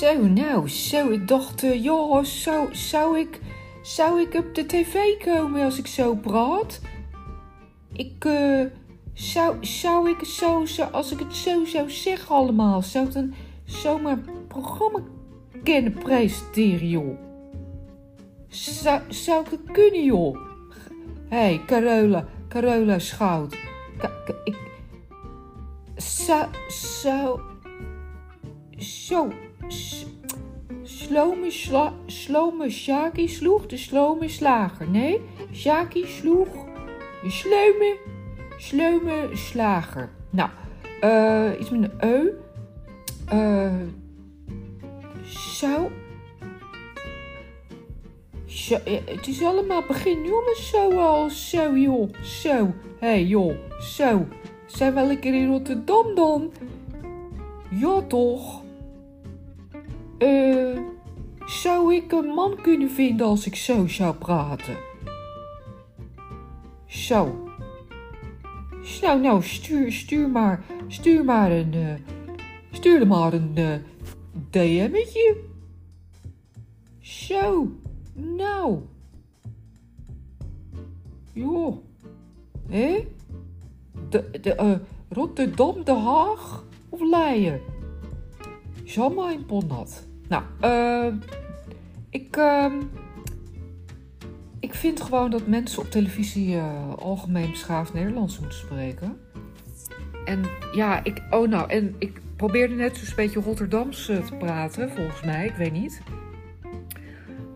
Zo, nou, zo. Ik dacht, uh, joh, zou, zou, ik, zou ik op de tv komen als ik zo praat? Ik, uh, zou, zou ik zo, zo, als ik het zo zou zeggen allemaal, zou ik dan zomaar programma kunnen presenteren, joh? Zou, zou ik het kunnen, joh? Hé, hey, Carola, Carola Schout. Ka, ik, zou, zou, zo, slome, sla, sloeg de slome slager. Nee, Shaki sloeg de slome, slome slager. Nou, uh, iets met een eu. Uh, zo. Zo, het is allemaal begin jongens zoals zo joh, zo. Hey, joh, zo. Zijn we lekker in Rotterdam dan? Ja toch? Eh, zou ik een man kunnen vinden als ik zo zou praten? Zo. Nou, nou, stuur, stuur maar, stuur maar een, uh, stuur maar een uh, DM'tje. Zo, nou. Joh, hé? De, de, uh, Rotterdam, Den Haag of Leiden? Jammer in. Nou, uh, ik, uh, ik vind gewoon dat mensen op televisie uh, algemeen beschaafd Nederlands moeten spreken. En ja, ik, oh nou, en ik probeerde net zo'n beetje Rotterdams te praten, volgens mij, ik weet niet.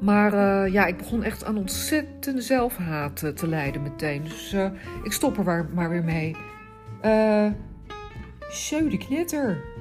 Maar uh, ja, ik begon echt aan ontzettende zelfhaat te lijden meteen. Dus ik stop er maar weer mee. Uh, Sjeu de knetter.